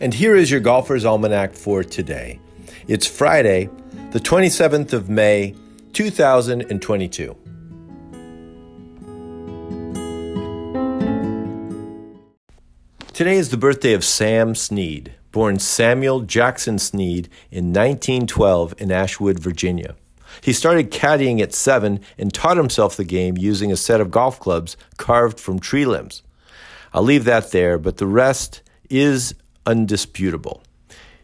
And here is your Golfer's Almanac for today. It's Friday, the 27th of May, 2022. Today is the birthday of Sam Snead, born Samuel Jackson Snead in 1912 in Ashwood, Virginia. He started caddying at seven and taught himself the game using a set of golf clubs carved from tree limbs. I'll leave that there, but the rest is undisputable.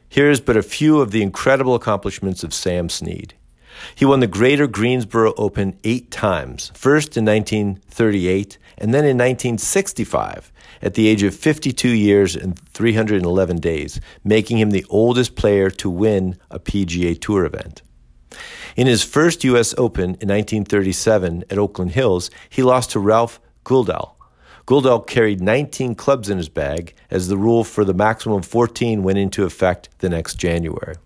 Here's but a few of the incredible accomplishments of Sam Snead. He won the Greater Greensboro Open eight times, first in 1938 and then in 1965 at the age of 52 years and 311 days, making him the oldest player to win a PGA Tour event. In his first U.S. Open in 1937 at Oakland Hills, he lost to Ralph Guldahl. Guldahl carried 19 clubs in his bag as the rule for the maximum 14 went into effect the next January.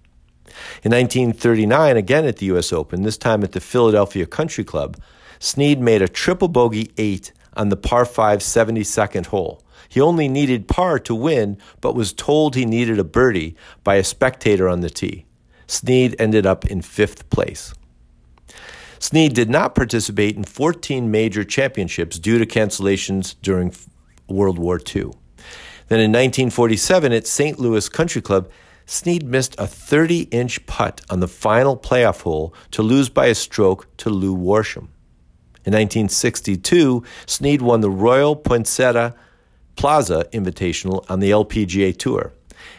In 1939, again at the U.S. Open, this time at the Philadelphia Country Club, Snead made a triple bogey eight on the par 5 72nd hole. He only needed par to win, but was told he needed a birdie by a spectator on the tee. Snead ended up in fifth place. Snead did not participate in 14 major championships due to cancellations during World War II. Then in 1947 at St. Louis Country Club, Snead missed a 30 inch putt on the final playoff hole to lose by a stroke to Lew Worsham. In 1962, Snead won the Royal Poinciana Plaza Invitational on the LPGA Tour.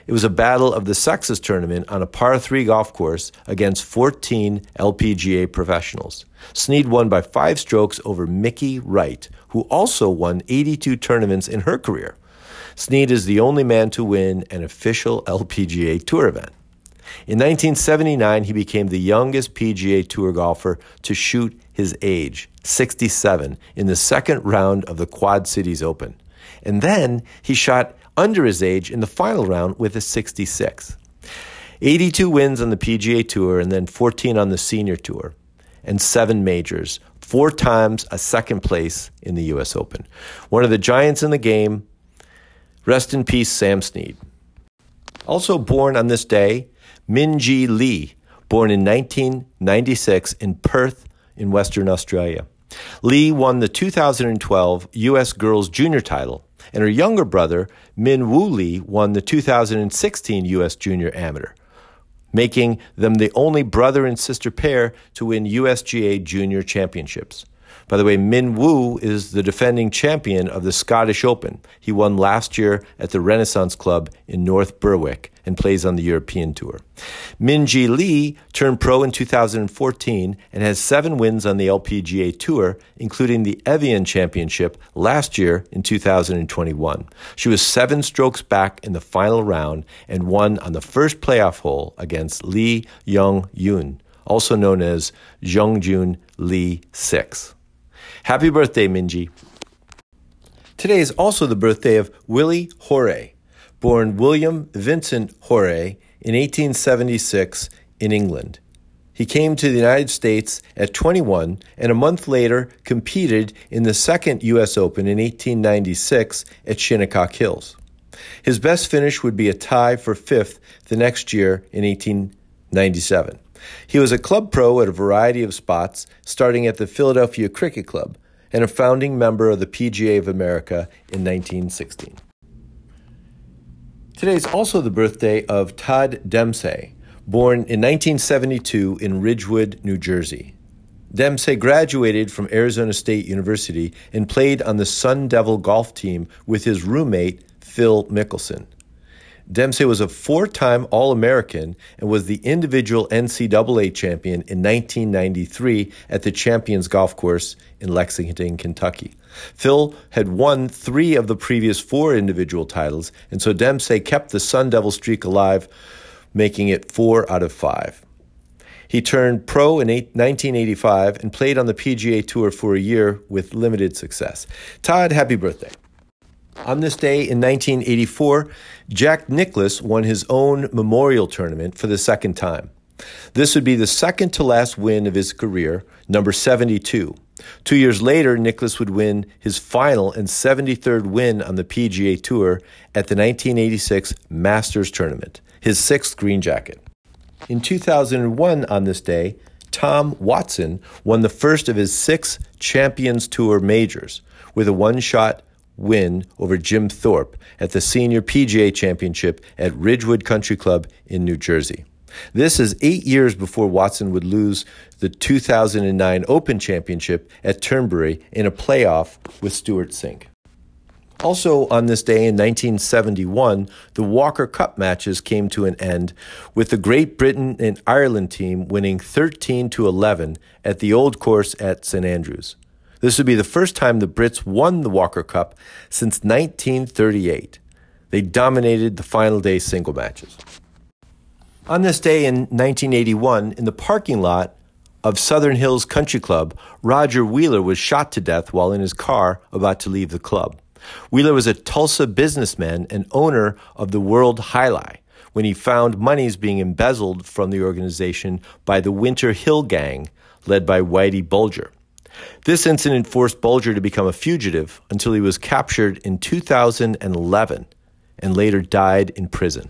It was a battle of the sexes tournament on a par 3 golf course against 14 LPGA professionals. Snead won by five strokes over Mickey Wright, who also won 82 tournaments in her career. Snead is the only man to win an official LPGA Tour event. In 1979, he became the youngest PGA Tour golfer to shoot his age, 67, in the second round of the Quad Cities Open. And then he shot under his age in the final round with a 66. 82 wins on the PGA Tour and then 14 on the Senior Tour, and seven majors, four times a second place in the U.S. Open. One of the giants in the game. Rest in peace, Sam Snead. Also born on this day, Minjee Lee, born in 1996 in Perth in Western Australia. Lee won the 2012 U.S. Girls Junior title and her younger brother, Min Woo Lee, won the 2016 U.S. Junior Amateur, making them the only brother and sister pair to win USGA Junior Championships. By the way, Min Woo is the defending champion of the Scottish Open. He won last year at the Renaissance Club in North Berwick and plays on the European Tour. Minjee Lee turned pro in 2014 and has seven wins on the LPGA Tour, including the Evian Championship last year in 2021. She was seven strokes back in the final round and won on the first playoff hole against Lee Young Yoon, also known as Jeongeun Lee 6. Happy birthday, Minjee. Today is also the birthday of Willie Hoare, born William Vincent Hoare in 1876 in England. He came to the United States at 21 and a month later competed in the second U.S. Open in 1896 at Shinnecock Hills. His best finish would be a tie for fifth the next year in 1897. He was a club pro at a variety of spots, starting at the Philadelphia Cricket Club, and a founding member of the PGA of America in 1916. Today is also the birthday of Todd Demsey, born in 1972 in Ridgewood, New Jersey. Demsey graduated from Arizona State University and played on the Sun Devil golf team with his roommate, Phil Mickelson. Demsey was a four time All American and was the individual NCAA champion in 1993 at the Champions Golf Course in Lexington, Kentucky. Phil had won three of the previous four individual titles, and so Demsey kept the Sun Devil streak alive, making it four out of five. He turned pro in 1985 and played on the PGA Tour for a year with limited success. Todd, happy birthday. On this day in 1984, Jack Nicklaus won his own memorial tournament for the second time. This would be the second to last win of his career, number 72. Two years later, Nicklaus would win his final and 73rd win on the PGA Tour at the 1986 Masters Tournament, his sixth green jacket. In 2001, on this day, Tom Watson won the first of his six Champions Tour majors with a one shot win over Jim Thorpe at the Senior PGA Championship at Ridgewood Country Club in New Jersey. This is eight years before Watson would lose the 2009 Open Championship at Turnberry in a playoff with Stewart Cink. Also, on this day in 1971, the Walker Cup matches came to an end, with the Great Britain and Ireland team winning 13 to 11 at the Old Course at St Andrews. This would be the first time the Brits won the Walker Cup since 1938. They dominated the final day single matches. On this day in 1981, in the parking lot of Southern Hills Country Club, Roger Wheeler was shot to death while in his car about to leave the club. Wheeler was a Tulsa businessman and owner of the World Alai when he found monies being embezzled from the organization by the Winter Hill Gang, led by Whitey Bulger. This incident forced Bulger to become a fugitive until he was captured in 2011 and later died in prison.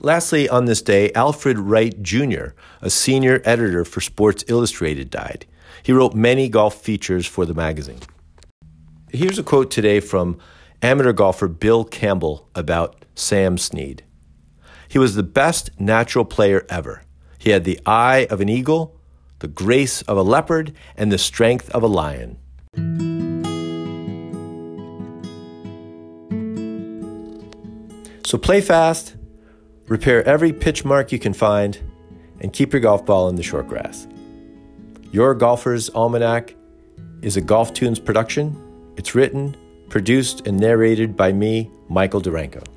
Lastly, on this day, Alfred Wright Jr., a senior editor for Sports Illustrated, died. He wrote many golf features for the magazine. Here's a quote today from amateur golfer Bill Campbell about Sam Snead. He was the best natural player ever. He had the eye of an eagle, the grace of a leopard, and the strength of a lion. So play fast Repair every pitch mark you can find and keep your golf ball in the short grass. Your Golfer's Almanac is a GolfToons production. It's written, produced, and narrated by me, Michael Duranko.